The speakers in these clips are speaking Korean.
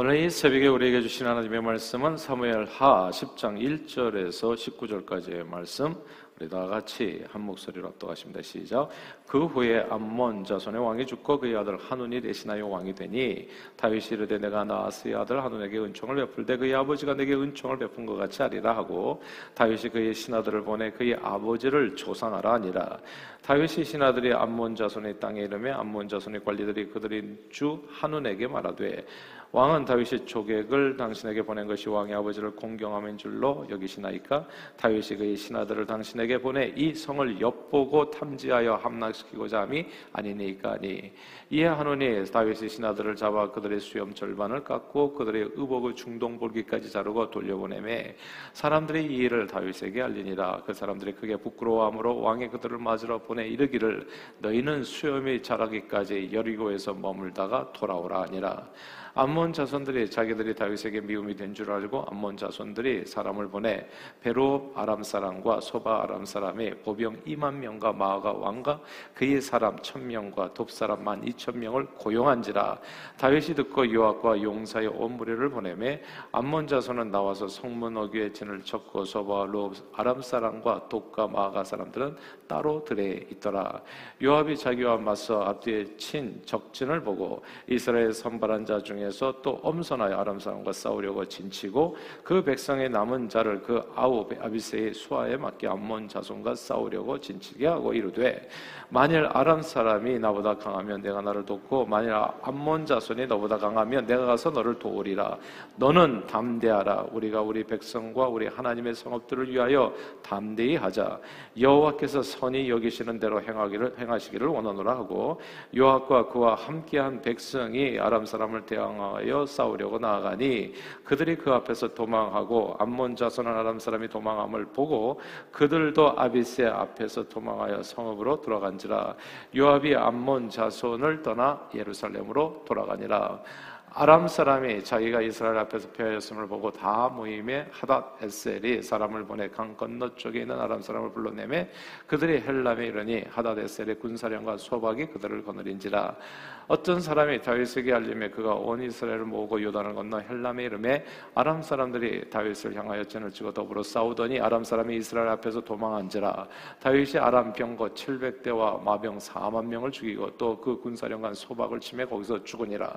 오늘 이 새벽에 우리에게 주신 하나님의 말씀은 사무엘 하 10장 1절에서 19절까지의 말씀 우리 다 같이 한 목소리로 합독하십니다. 시작. 그 후에 암몬 자손의 왕이 죽고 그의 아들 한운이 대신하여 왕이 되니 다윗이 이르되 내가 나아스의 아들 한운에게 은총을 베풀되 그의 아버지가 내게 은총을 베푼 것 같이 하리라 하고 다윗이 그의 신하들을 보내 그의 아버지를 조상하라 하니라. 다윗이 신하들이 암몬 자손의 땅에 이르매 암몬 자손의 관리들이 그들의 주 한운에게 말하되 왕은 다윗이 조객을 당신에게 보낸 것이 왕의 아버지를 공경함인 줄로 여기시나이까? 다윗이 그의 신하들을 당신에게 보내 이 성을 엿보고 탐지하여 함락시키고자 함이 아니니까니. 이에 하노니 다윗의 신하들을 잡아 그들의 수염 절반을 깎고 그들의 의복의 중동볼기까지 자르고 돌려보내매 사람들이 이 일을 다윗에게 알리니라. 그 사람들이 크게 부끄러워함으로 왕이 그들을 맞으러 보내 이르기를 너희는 수염이 자라기까지 여리고에서 머물다가 돌아오라 하니라 암몬 자손들이 자기들이 다윗에게 미움이 된 줄 알고 암몬 자손들이 사람을 보내 베로 아람 사람과 소바 아람 사람의 보병 2만 명과 마아가 왕과 그의 사람 천 명과 돕 사람 만 이천 명을 고용한지라 다윗이 듣고 요압과 용사의 온 무리를 보내매 암몬 자손은 나와서 성문 어귀에 진을 쳤고 소바 로 아람 사람과 돕과 마아가 사람들은 따로 들에 있더라. 요압이 자기와 맞서 앞뒤에 친 적진을 보고 이스라엘 선발한 자중 에 중에서 또 엄선하여 아람 사람과 싸우려고 진치고 그 백성의 남은 자를 그 아우 아비세의 수하에 맞게 암몬 자손과 싸우려고 진치게 하고 이르되 만일 아람 사람이 나보다 강하면 내가 나를 돕고 만일 암몬 자손이 너보다 강하면 내가 가서 너를 도우리라. 너는 담대하라. 우리가 우리 백성과 우리 하나님의 성업들을 위하여 담대히 하자. 여호와께서 선이 여기시는 대로 행하기를 행하시기를 원하노라 하고 요압과 그와 함께한 백성이 아람 사람을 대 항하여 싸우려고 나아가니 그들이 그 앞에서 도망하고 암몬 자손은 아람 사람이 도망함을 보고 그들도 아비세 앞에서 도망하여 성읍으로 들어간 한지라. 요압이 암몬 자손을 떠나 예루살렘으로 돌아가니라. 아람 사람이 자기가 이스라엘 앞에서 패하였음을 보고 다 모임에 하닷 에셀이 사람을 보내 강 건너 쪽에 있는 아람 사람을 불러내매 그들이 헬람에 이르니 하닷 에셀의 군사령과 소박이 그들을 거느린지라 어떤 사람이 다윗에게 알림에 그가 온 이스라엘을 모으고 요단을 건너 헬람에 이름에 아람 사람들이 다윗을 향하여 전을 치고 더불어 싸우더니 아람 사람이 이스라엘 앞에서 도망한지라 다윗이 아람 병거 700대와 마병 4만 명을 죽이고 또 그 군사령관 소박을 치매 거기서 죽으니라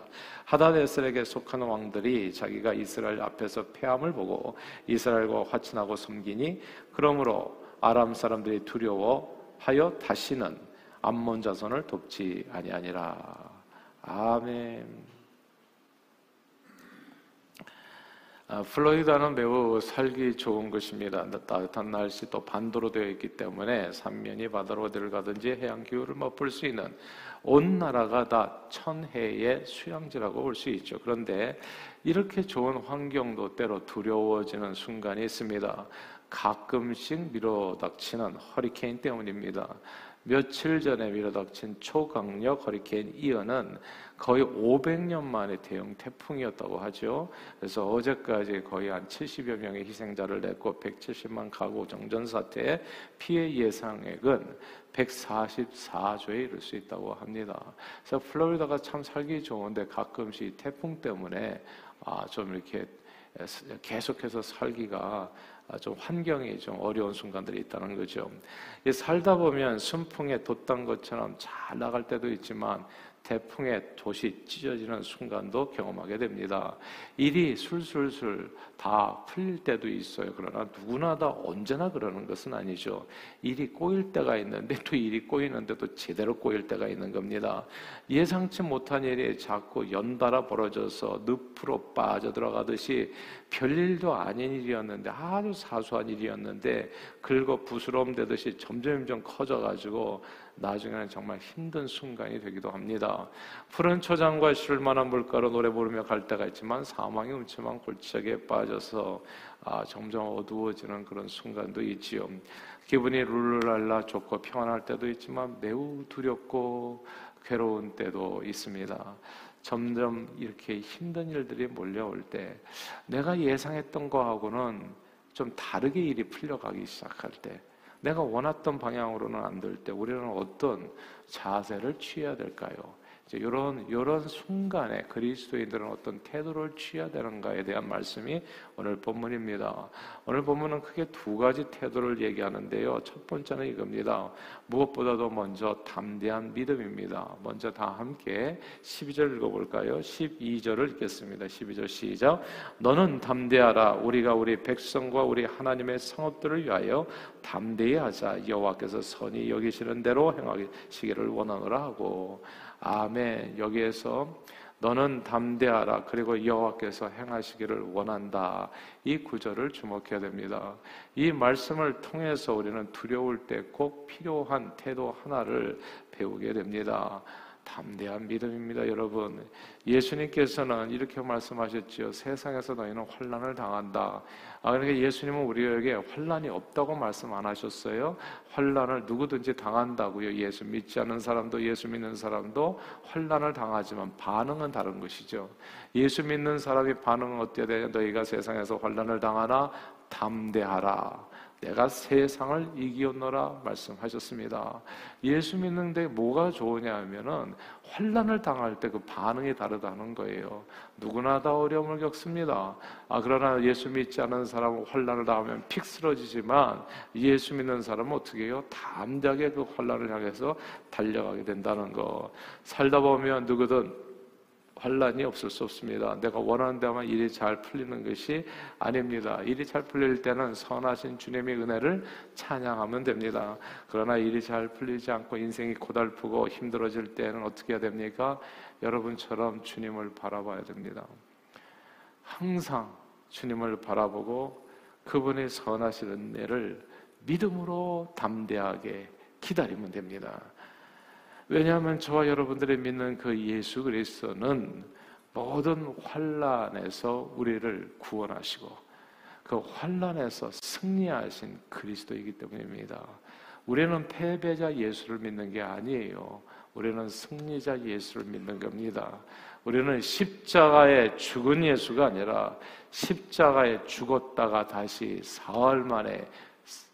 하다데셀에게 속한 왕들이 자기가 이스라엘 앞에서 패함을 보고 이스라엘과 화친하고 섬기니 그러므로 아람 사람들이 두려워하여 다시는 암몬 자손을 돕지 아니하니라. 아멘. 아, 플로리다는 매우 살기 좋은 곳입니다. 따뜻한 날씨 또 반도로 되어 있기 때문에 삼면이 바다로 어디를 가든지 해양 기후를 맛볼 수 있는 온 나라가 다 천혜의 수양지라고 볼 수 있죠. 그런데 이렇게 좋은 환경도 때로 두려워지는 순간이 있습니다. 가끔씩 밀어닥치는 허리케인 때문입니다. 며칠 전에 밀어닥친 초강력 허리케인 이어는 거의 500년 만에 대형 태풍이었다고 하죠. 그래서 어제까지 거의 한 70여 명의 희생자를 냈고 170만 가구 정전 사태에 피해 예상액은 144조에 이를 수 있다고 합니다. 그래서 플로리다가 참 살기 좋은데 가끔씩 태풍 때문에 아, 좀 이렇게 계속해서 살기가 아, 좀 환경이 좀 어려운 순간들이 있다는 거죠. 살다 보면 순풍에 돛단 것처럼 잘 나갈 때도 있지만 태풍에 돛이 찢어지는 순간도 경험하게 됩니다. 일이 술술술 다 풀릴 때도 있어요. 그러나 누구나 다 언제나 그러는 것은 아니죠. 일이 꼬일 때가 있는데 또 일이 꼬이는데도 제대로 꼬일 때가 있는 겁니다. 예상치 못한 일이 자꾸 연달아 벌어져서 늪으로 빠져들어가듯이 별일도 아닌 일이었는데 아주 사소한 일이었는데 긁어 부스럼 되듯이 점점점 커져가지고 나중에는 정말 힘든 순간이 되기도 합니다. 푸른 초장과 쉴만한 물가로 노래 부르며 갈 때가 있지만 사망의 음침한 골짜기에 빠져서 아, 점점 어두워지는 그런 순간도 있지요. 기분이 룰루랄라 좋고 평안할 때도 있지만 매우 두렵고 괴로운 때도 있습니다. 점점 이렇게 힘든 일들이 몰려올 때 내가 예상했던 거하고는 좀 다르게 일이 풀려가기 시작할 때 내가 원했던 방향으로는 안 될 때 우리는 어떤 자세를 취해야 될까요? 이런 이런 순간에 그리스도인들은 어떤 태도를 취해야 되는가에 대한 말씀이 오늘 본문입니다. 오늘 본문은 크게 두 가지 태도를 얘기하는데요. 첫 번째는 이겁니다. 무엇보다도 먼저 담대한 믿음입니다. 먼저 다 함께 12절 읽어볼까요? 12절을 읽겠습니다. 12절 시작. 너는 담대하라. 우리가 우리 백성과 우리 하나님의 성업들을 위하여 담대히 하자. 여호와께서 선이 여기시는 대로 행하시기를 원하노라 하고 아멘. 여기에서 너는 담대하라. 그리고 여호와께서 행하시기를 원한다. 이 구절을 주목해야 됩니다. 이 말씀을 통해서 우리는 두려울 때 꼭 필요한 태도 하나를 배우게 됩니다. 담대한 믿음입니다, 여러분. 예수님께서는 이렇게 말씀하셨지요. 세상에서 너희는 환란을 당한다. 아, 그러니까 예수님은 우리에게 환란이 없다고 말씀 안 하셨어요. 환란을 누구든지 당한다고요. 예수 믿지 않는 사람도 예수 믿는 사람도 환란을 당하지만 반응은 다른 것이죠. 예수 믿는 사람이 반응은 어때야 되냐? 너희가 세상에서 환란을 당하나 담대하라. 내가 세상을 이기었노라 말씀하셨습니다. 예수 믿는데 뭐가 좋으냐 하면은 환란을 당할 때 그 반응이 다르다는 거예요. 누구나 다 어려움을 겪습니다. 아 그러나 예수 믿지 않은 사람은 환란을 당하면 픽 쓰러지지만 예수 믿는 사람은 어떻게 해요? 담대하게 그 환란을 향해서 달려가게 된다는 거. 살다 보면 누구든 환란이 없을 수 없습니다. 내가 원하는 데만 일이 잘 풀리는 것이 아닙니다. 일이 잘 풀릴 때는 선하신 주님의 은혜를 찬양하면 됩니다. 그러나 일이 잘 풀리지 않고 인생이 고달프고 힘들어질 때는 어떻게 해야 됩니까? 여러분처럼 주님을 바라봐야 됩니다. 항상 주님을 바라보고 그분의 선하신 은혜를 믿음으로 담대하게 기다리면 됩니다. 왜냐하면 저와 여러분들이 믿는 그 예수 그리스도는 모든 환란에서 우리를 구원하시고 그 환란에서 승리하신 그리스도이기 때문입니다. 우리는 패배자 예수를 믿는 게 아니에요. 우리는 승리자 예수를 믿는 겁니다. 우리는 십자가에 죽은 예수가 아니라 십자가에 죽었다가 다시 사흘 만에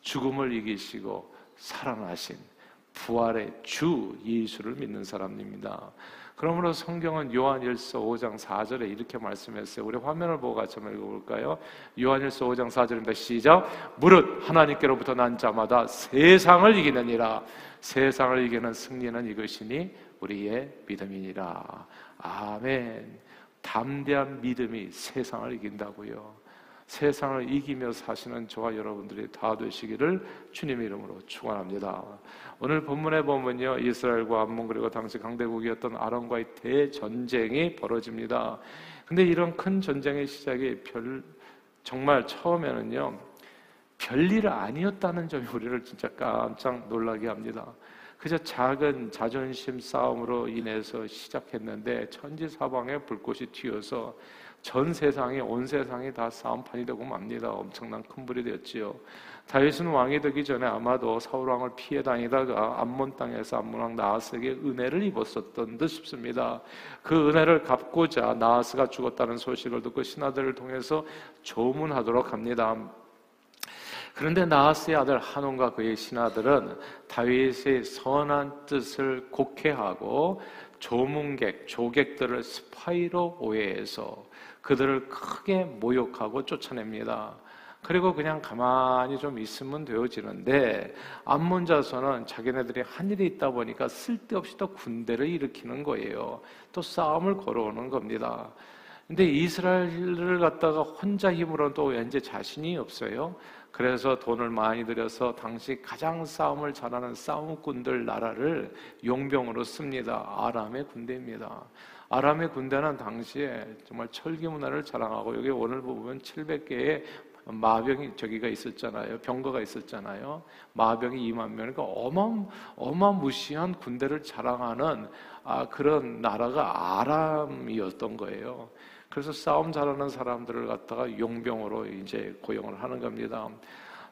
죽음을 이기시고 살아나신 부활의 주 예수를 믿는 사람입니다. 그러므로 성경은 요한일서 5장 4절에 이렇게 말씀했어요. 우리 화면을 보고 같이 읽어볼까요? 요한일서 5장 4절입니다. 시작. 무릇 하나님께로부터 난 자마다 세상을 이기느니라. 세상을 이기는 승리는 이것이니 우리의 믿음이니라. 아멘. 담대한 믿음이 세상을 이긴다고요. 세상을 이기며 사시는 저와 여러분들이 다 되시기를 주님 이름으로 축원합니다. 오늘 본문에 보면요 이스라엘과 암몬 그리고 당시 강대국이었던 아람과의 대전쟁이 벌어집니다. 근데 이런 큰 전쟁의 시작이 별 정말 처음에는요 별일 아니었다는 점이 우리를 진짜 깜짝 놀라게 합니다. 그저 작은 자존심 싸움으로 인해서 시작했는데 천지사방에 불꽃이 튀어서 전 세상이 온 세상이 다 싸움판이 되고 맙니다. 엄청난 큰 불이 되었지요. 다윗은 왕이 되기 전에 아마도 사울 왕을 피해 다니다가 암몬 땅에서 암몬 왕 나하스에게 은혜를 입었었던 듯 싶습니다. 그 은혜를 갚고자 나하스가 죽었다는 소식을 듣고 신하들을 통해서 조문하도록 합니다. 그런데 나하스의 아들 한온과 그의 신하들은 다윗의 선한 뜻을 곡해하고 조문객, 조객들을 스파이로 오해해서 그들을 크게 모욕하고 쫓아냅니다. 그리고 그냥 가만히 좀 있으면 되어지는데 자손은 자기네들이 한 일이 있다 보니까 쓸데없이 또 군대를 일으키는 거예요. 또 싸움을 걸어오는 겁니다. 근데 이스라엘을 갖다가 혼자 힘으로는 또 왠지 자신이 없어요. 그래서 돈을 많이 들여서 당시 가장 싸움을 잘하는 싸움꾼들 나라를 용병으로 씁니다. 아람의 군대입니다. 아람의 군대는 당시에 정말 철기 문화를 자랑하고 여기 오늘 보면 700개의 마병이 저기가 있었잖아요. 병거가 있었잖아요. 마병이 2만 명. 그러니까 어마 어마무시한 군대를 자랑하는 아, 그런 나라가 아람이었던 거예요. 그래서 싸움 잘하는 사람들을 갖다가 용병으로 이제 고용을 하는 겁니다.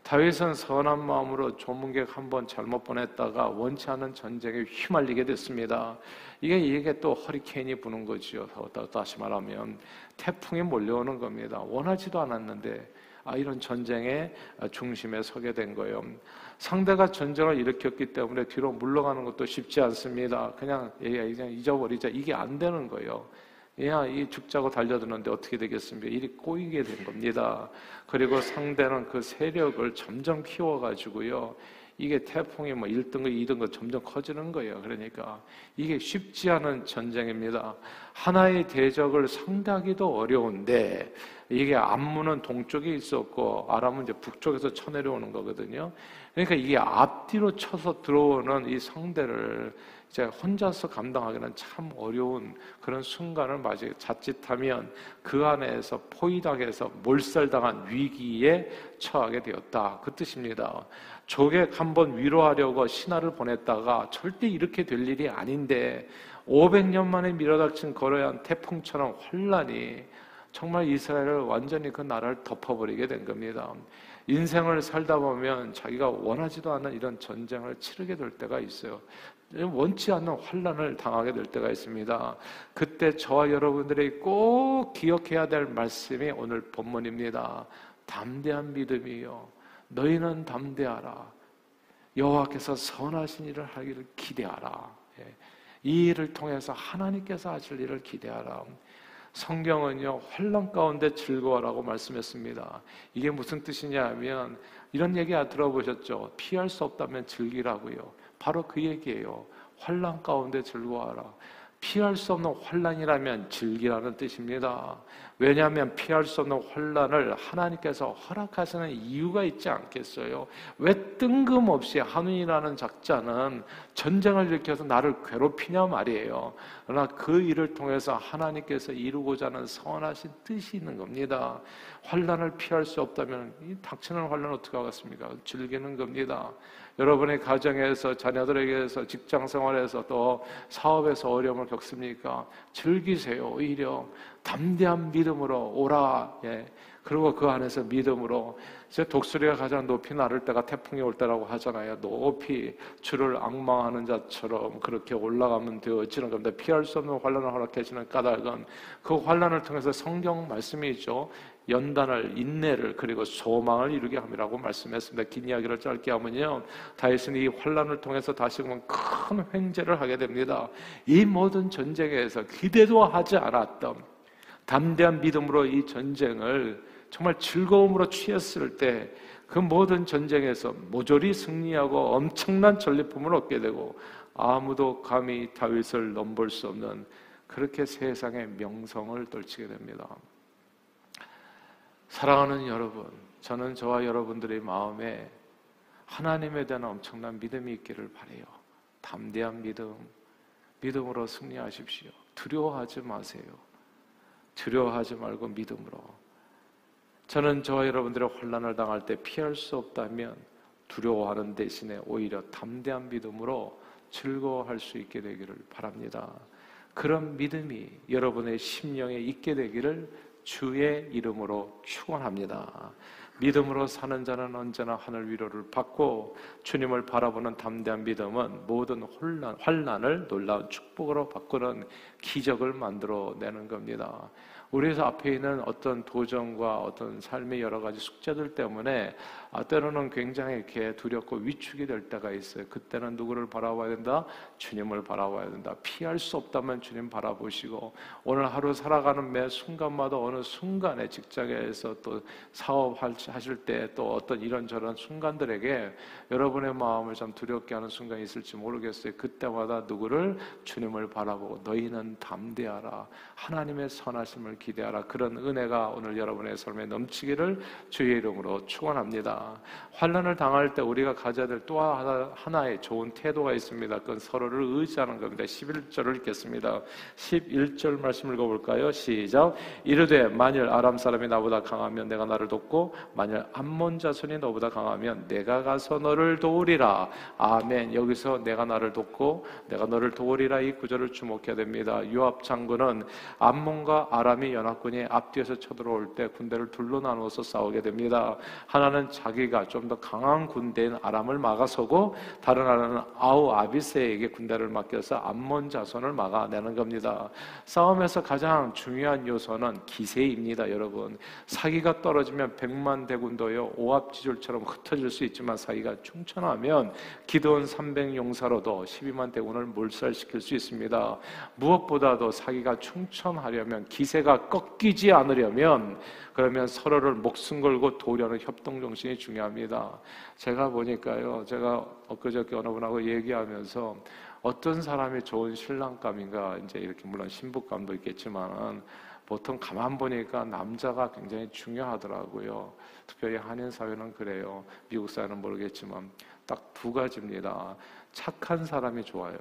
다윗은 선한 마음으로 조문객 한 번 잘못 보냈다가 원치 않은 전쟁에 휘말리게 됐습니다. 이게 이게 또 허리케인이 부는 거지요. 다시 말하면 태풍이 몰려오는 겁니다. 원하지도 않았는데 아, 이런 전쟁의 중심에 서게 된 거예요. 상대가 전쟁을 일으켰기 때문에 뒤로 물러가는 것도 쉽지 않습니다. 그냥 그냥 잊어버리자 이게 안 되는 거예요. 야, 이 죽자고 달려드는데 어떻게 되겠습니까? 일이 꼬이게 된 겁니다. 그리고 상대는 그 세력을 점점 키워가지고요. 이게 태풍이 뭐 1등급, 2등급 점점 커지는 거예요. 그러니까 이게 쉽지 않은 전쟁입니다. 하나의 대적을 상대하기도 어려운데 이게 안무는 동쪽에 있었고 아람은 이제 북쪽에서 쳐내려오는 거거든요. 그러니까 이게 앞뒤로 쳐서 들어오는 이 상대를 이제 혼자서 감당하기는 참 어려운 그런 순간을 맞이 자칫하면 그 안에서 포위당해서 몰살당한 위기에 처하게 되었다. 그 뜻입니다. 조객 한번 위로하려고 신하를 보냈다가 절대 이렇게 될 일이 아닌데 500년 만에 밀어닥친 거대한 태풍처럼 환란이 정말 이스라엘을 완전히 그 나라를 덮어버리게 된 겁니다. 인생을 살다 보면 자기가 원하지도 않는 이런 전쟁을 치르게 될 때가 있어요. 원치 않는 환란을 당하게 될 때가 있습니다. 그때 저와 여러분들이 꼭 기억해야 될 말씀이 오늘 본문입니다. 담대한 믿음이요. 너희는 담대하라. 여호와께서 선하신 일을 하기를 기대하라. 예. 이 일을 통해서 하나님께서 하실 일을 기대하라. 성경은요 환란 가운데 즐거워라고 말씀했습니다. 이게 무슨 뜻이냐 하면 이런 얘기 들어보셨죠? 피할 수 없다면 즐기라고요. 바로 그 얘기예요. 환란 가운데 즐거워하라. 피할 수 없는 환란이라면 즐기라는 뜻입니다. 왜냐하면 피할 수 없는 환란을 하나님께서 허락하시는 이유가 있지 않겠어요? 왜 뜬금없이 한운이라는 작자는 전쟁을 일으켜서 나를 괴롭히냐 말이에요. 그러나 그 일을 통해서 하나님께서 이루고자 하는 선하신 뜻이 있는 겁니다. 환란을 피할 수 없다면 이 닥치는 환란 어떻게 하겠습니까? 즐기는 겁니다. 여러분의 가정에서 자녀들에게서 직장 생활에서 또 사업에서 어려움을 겪습니까? 즐기세요. 오히려 담대한 믿음으로 오라. 예. 그리고 그 안에서 믿음으로 이제 독수리가 가장 높이 나를 때가 태풍이 올 때라고 하잖아요. 높이 주를 악망하는 자처럼 그렇게 올라가면 되어지는 겁니다. 피할 수 없는 환란을 허락해 주는 까닭은 그 환란을 통해서 성경 말씀이 있죠. 연단을 인내를 그리고 소망을 이루게 함이라고 말씀했습니다. 긴 이야기를 짧게 하면요. 다윗은 이 환란을 통해서 다시금 큰 횡재를 하게 됩니다. 이 모든 전쟁에서 기대도 하지 않았던 담대한 믿음으로 이 전쟁을 정말 즐거움으로 취했을 때 그 모든 전쟁에서 모조리 승리하고 엄청난 전리품을 얻게 되고 아무도 감히 다윗을 넘볼 수 없는 그렇게 세상의 명성을 떨치게 됩니다. 사랑하는 여러분, 저는 저와 여러분들의 마음에 하나님에 대한 엄청난 믿음이 있기를 바래요. 담대한 믿음, 믿음으로 승리하십시오. 두려워하지 마세요. 두려워하지 말고 믿음으로. 저는 저와 여러분들의 혼란을 당할 때 피할 수 없다면 두려워하는 대신에 오히려 담대한 믿음으로 즐거워할 수 있게 되기를 바랍니다. 그런 믿음이 여러분의 심령에 있게 되기를 주의 이름으로 축원합니다. 믿음으로 사는 자는 언제나 하늘 위로를 받고 주님을 바라보는 담대한 믿음은 모든 혼란, 환란을 놀라운 축복으로 바꾸는 기적을 만들어내는 겁니다. 우리 앞에 있는 어떤 도전과 어떤 삶의 여러 가지 숙제들 때문에 아, 때로는 굉장히 이렇게 두렵고 위축이 될 때가 있어요. 그때는 누구를 바라봐야 된다? 주님을 바라봐야 된다. 피할 수 없다면 주님 바라보시고 오늘 하루 살아가는 매 순간마다 어느 순간에 직장에서 또 사업하실 때 또 어떤 이런저런 순간들에게 여러분의 마음을 참 두렵게 하는 순간이 있을지 모르겠어요. 그때마다 누구를 주님을 바라보고 너희는 담대하라. 하나님의 선하심을 기대하라. 그런 은혜가 오늘 여러분의 삶에 넘치기를 주의 이름으로 축원합니다. 환란을 당할 때 우리가 가져야 될 또 하나의 좋은 태도가 있습니다. 그건 서로를 의지하는 겁니다. 11절을 읽겠습니다. 11절 말씀 읽어볼까요? 시작. 이르되 만일 아람 사람이 나보다 강하면 내가 나를 돕고 만일 암몬 자손이 너보다 강하면 내가 가서 너를 도우리라. 아멘. 여기서 내가 나를 돕고 내가 너를 도우리라 이 구절을 주목해야 됩니다. 유압 장군은 암몬과 아람이 아람이 연합군이 앞뒤에서 쳐들어올 때 군대를 둘로 나누어서 싸우게 됩니다. 하나는 자기가 좀 더 강한 군대인 아람을 막아서고 다른 하나는 아우 아비세에게 군대를 맡겨서 암몬 자손을 막아내는 겁니다. 싸움에서 가장 중요한 요소는 기세입니다, 여러분. 사기가 떨어지면 백만 대군도요 오합지졸처럼 흩어질 수 있지만 사기가 충천하면 기도원 300 용사로도 12만 대군을 몰살시킬 수 있습니다. 무엇보다도 사기가 충천하려면 기세가 꺾이지 않으려면 그러면 서로를 목숨 걸고 도우려는 협동 정신이 중요합니다. 제가 보니까요, 제가 엊그저께 어느 분하고 얘기하면서 어떤 사람이 좋은 신랑감인가 이제 이렇게 물론 신부감도 있겠지만은 보통 가만 보니까 남자가 굉장히 중요하더라고요. 특별히 한인 사회는 그래요. 미국 사회는 모르겠지만 딱 두 가지입니다. 착한 사람이 좋아요.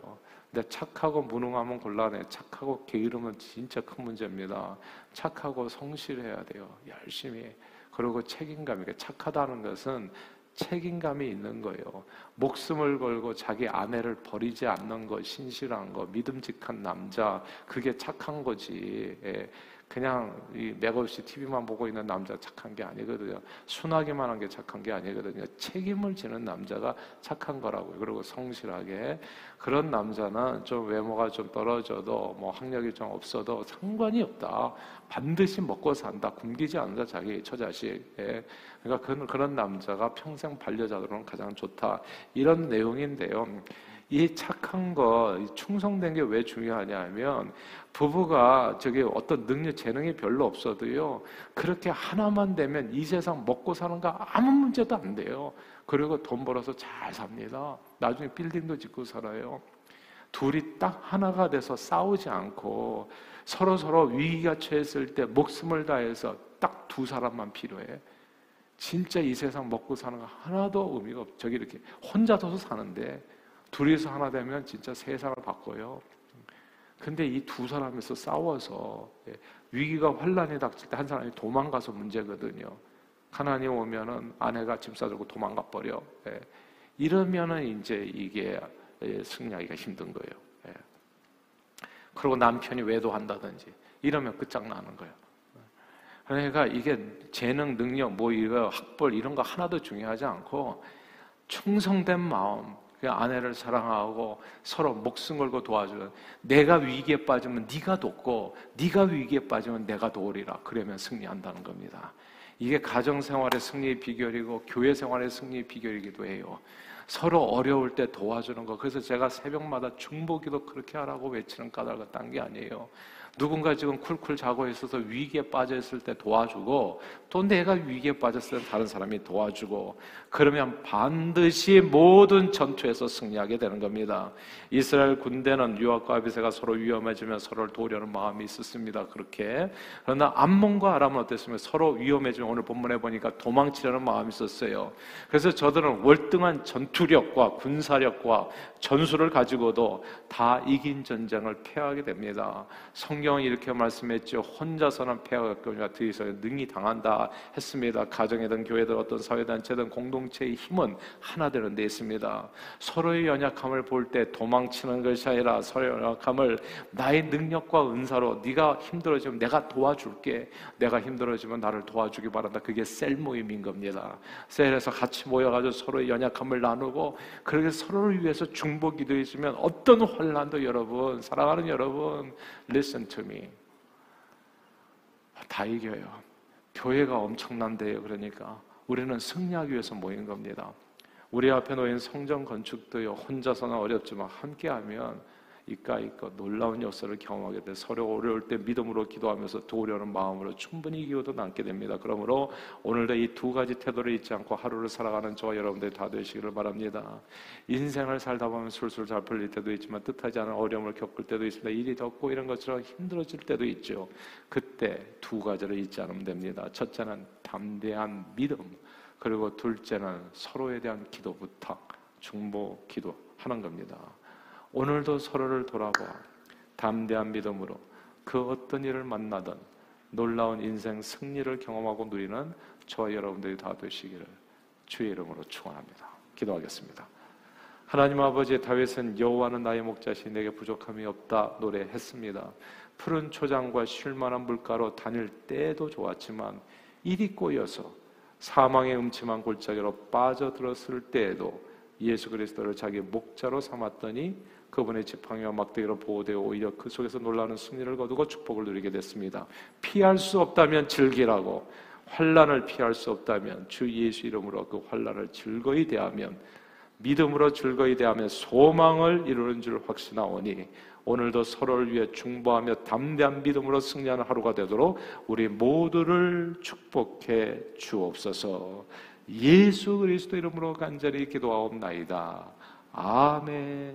근데 착하고 무능하면 곤란해. 착하고 게으르면 진짜 큰 문제입니다. 착하고 성실해야 돼요. 열심히. 그리고 책임감. 이게 착하다는 것은 책임감이 있는 거예요. 목숨을 걸고 자기 아내를 버리지 않는 거, 신실한 거, 믿음직한 남자, 그게 착한 거지. 예. 그냥 이 맥없이 TV만 보고 있는 남자 착한 게 아니거든요. 순하기만 한 게 착한 게 아니거든요. 책임을 지는 남자가 착한 거라고요. 그리고 성실하게 그런 남자는 좀 외모가 좀 떨어져도 뭐 학력이 좀 없어도 상관이 없다. 반드시 먹고 산다. 굶기지 않는다. 자기 처자식. 예. 그러니까 그런 그런 남자가 평생 반려자들은 가장 좋다. 이런 내용인데요. 이 착한 거, 충성된 게 왜 중요하냐 하면 부부가 저기 어떤 능력, 재능이 별로 없어도요, 그렇게 하나만 되면 이 세상 먹고 사는 거 아무 문제도 안 돼요. 그리고 돈 벌어서 잘 삽니다. 나중에 빌딩도 짓고 살아요. 둘이 딱 하나가 돼서 싸우지 않고 서로 서로 위기가 처했을 때 목숨을 다해서 딱 두 사람만 필요해. 진짜 이 세상 먹고 사는 거 하나도 의미가 없. 저기 이렇게 혼자 둬서 사는데 둘이서 하나 되면 진짜 세상을 바꿔요. 근데 이 두 사람에서 싸워서 예, 위기가 환란이 닥칠 때 한 사람이 도망가서 문제거든요. 하나님 오면은 아내가 짐 싸들고 도망가 버려. 예. 이러면은 이제 이게 예, 승리하기가 힘든 거예요. 그리고 남편이 외도한다든지 이러면 끝장나는 거예요. 그러니까 이게 재능, 능력, 뭐 이거 학벌 이런 거 하나도 중요하지 않고 충성된 마음, 그 아내를 사랑하고 서로 목숨 걸고 도와주는 내가 위기에 빠지면 네가 돕고 네가 위기에 빠지면 내가 도우리라 그러면 승리한다는 겁니다. 이게 가정 생활의 승리의 비결이고 교회 생활의 승리의 비결이기도 해요. 서로 어려울 때 도와주는 거. 그래서 제가 새벽마다 중보기도 그렇게 하라고 외치는 까닭을 딴 게 아니에요. 누군가 지금 쿨쿨 자고 있어서 위기에 빠져 있을 때 도와주고 또 내가 위기에 빠졌을 때 다른 사람이 도와주고 그러면 반드시 모든 전투에서 승리하게 되는 겁니다. 이스라엘 군대는 유학과 아비세가 서로 위험해지면 서로를 도우려는 마음이 있었습니다. 그렇게 그러나 암몬과 아람은 어땠으면 서로 위험해지면 오늘 본문에 보니까 도망치려는 마음이 있었어요. 그래서 저들은 월등한 전투력과 군사력과 전술을 가지고도 다 이긴 전쟁을 패하게 됩니다. 성 성경은 이렇게 말씀했죠. 혼자서는 패하거니와 뒤에서 능히 당한다 했습니다. 가정이든 교회든 어떤 사회단체든 공동체의 힘은 하나 되는 데 있습니다. 서로의 연약함을 볼 때 도망치는 것이 아니라 서로의 연약함을 나의 능력과 은사로 네가 힘들어지면 내가 도와줄게. 내가 힘들어지면 나를 도와주기 바란다. 그게 셀 모임인 겁니다. 셀에서 같이 모여가지고 서로의 연약함을 나누고 그렇게 서로를 위해서 중보 기도해주면 어떤 환란도 여러분 사랑하는 여러분 listen me. 다 이겨요. 교회가 엄청난데요. 그러니까 우리는 승리하기 위해서 모인 겁니다. 우리 앞에 놓인 성전 건축도요. 혼자서는 어렵지만 함께하면 이까 이까 놀라운 역사를 경험하게 돼 서로 어려울 때 믿음으로 기도하면서 도우려는 마음으로 충분히 기도도 남게 됩니다. 그러므로 오늘도 이 두 가지 태도를 잊지 않고 하루를 살아가는 저와 여러분들이 다 되시기를 바랍니다. 인생을 살다 보면 술술 잘 풀릴 때도 있지만 뜻하지 않은 어려움을 겪을 때도 있습니다. 일이 덥고 이런 것처럼 힘들어질 때도 있죠. 그때 두 가지를 잊지 않으면 됩니다. 첫째는 담대한 믿음, 그리고 둘째는 서로에 대한 기도 부탁, 중보 기도 하는 겁니다. 오늘도 서로를 돌아봐 담대한 믿음으로 그 어떤 일을 만나든 놀라운 인생 승리를 경험하고 누리는 저와 여러분들이 다 되시기를 주의 이름으로 축원합니다. 기도하겠습니다. 하나님 아버지 다윗은 여호와는 나의 목자시 내게 부족함이 없다 노래했습니다. 푸른 초장과 쉴만한 물가로 다닐 때도 좋았지만 일이 꼬여서 사망의 음침한 골짜기로 빠져들었을 때에도 예수 그리스도를 자기 목자로 삼았더니 그분의 지팡이와 막대기로 보호되어 오히려 그 속에서 놀라는 승리를 거두고 축복을 누리게 됐습니다. 피할 수 없다면 즐기라고 환란을 피할 수 없다면 주 예수 이름으로 그 환란을 즐거이 대하면 믿음으로 즐거이 대하며 소망을 이루는 줄 확신하오니 오늘도 서로를 위해 중보하며 담대한 믿음으로 승리하는 하루가 되도록 우리 모두를 축복해 주옵소서. 예수 그리스도 이름으로 간절히 기도하옵나이다. 아멘.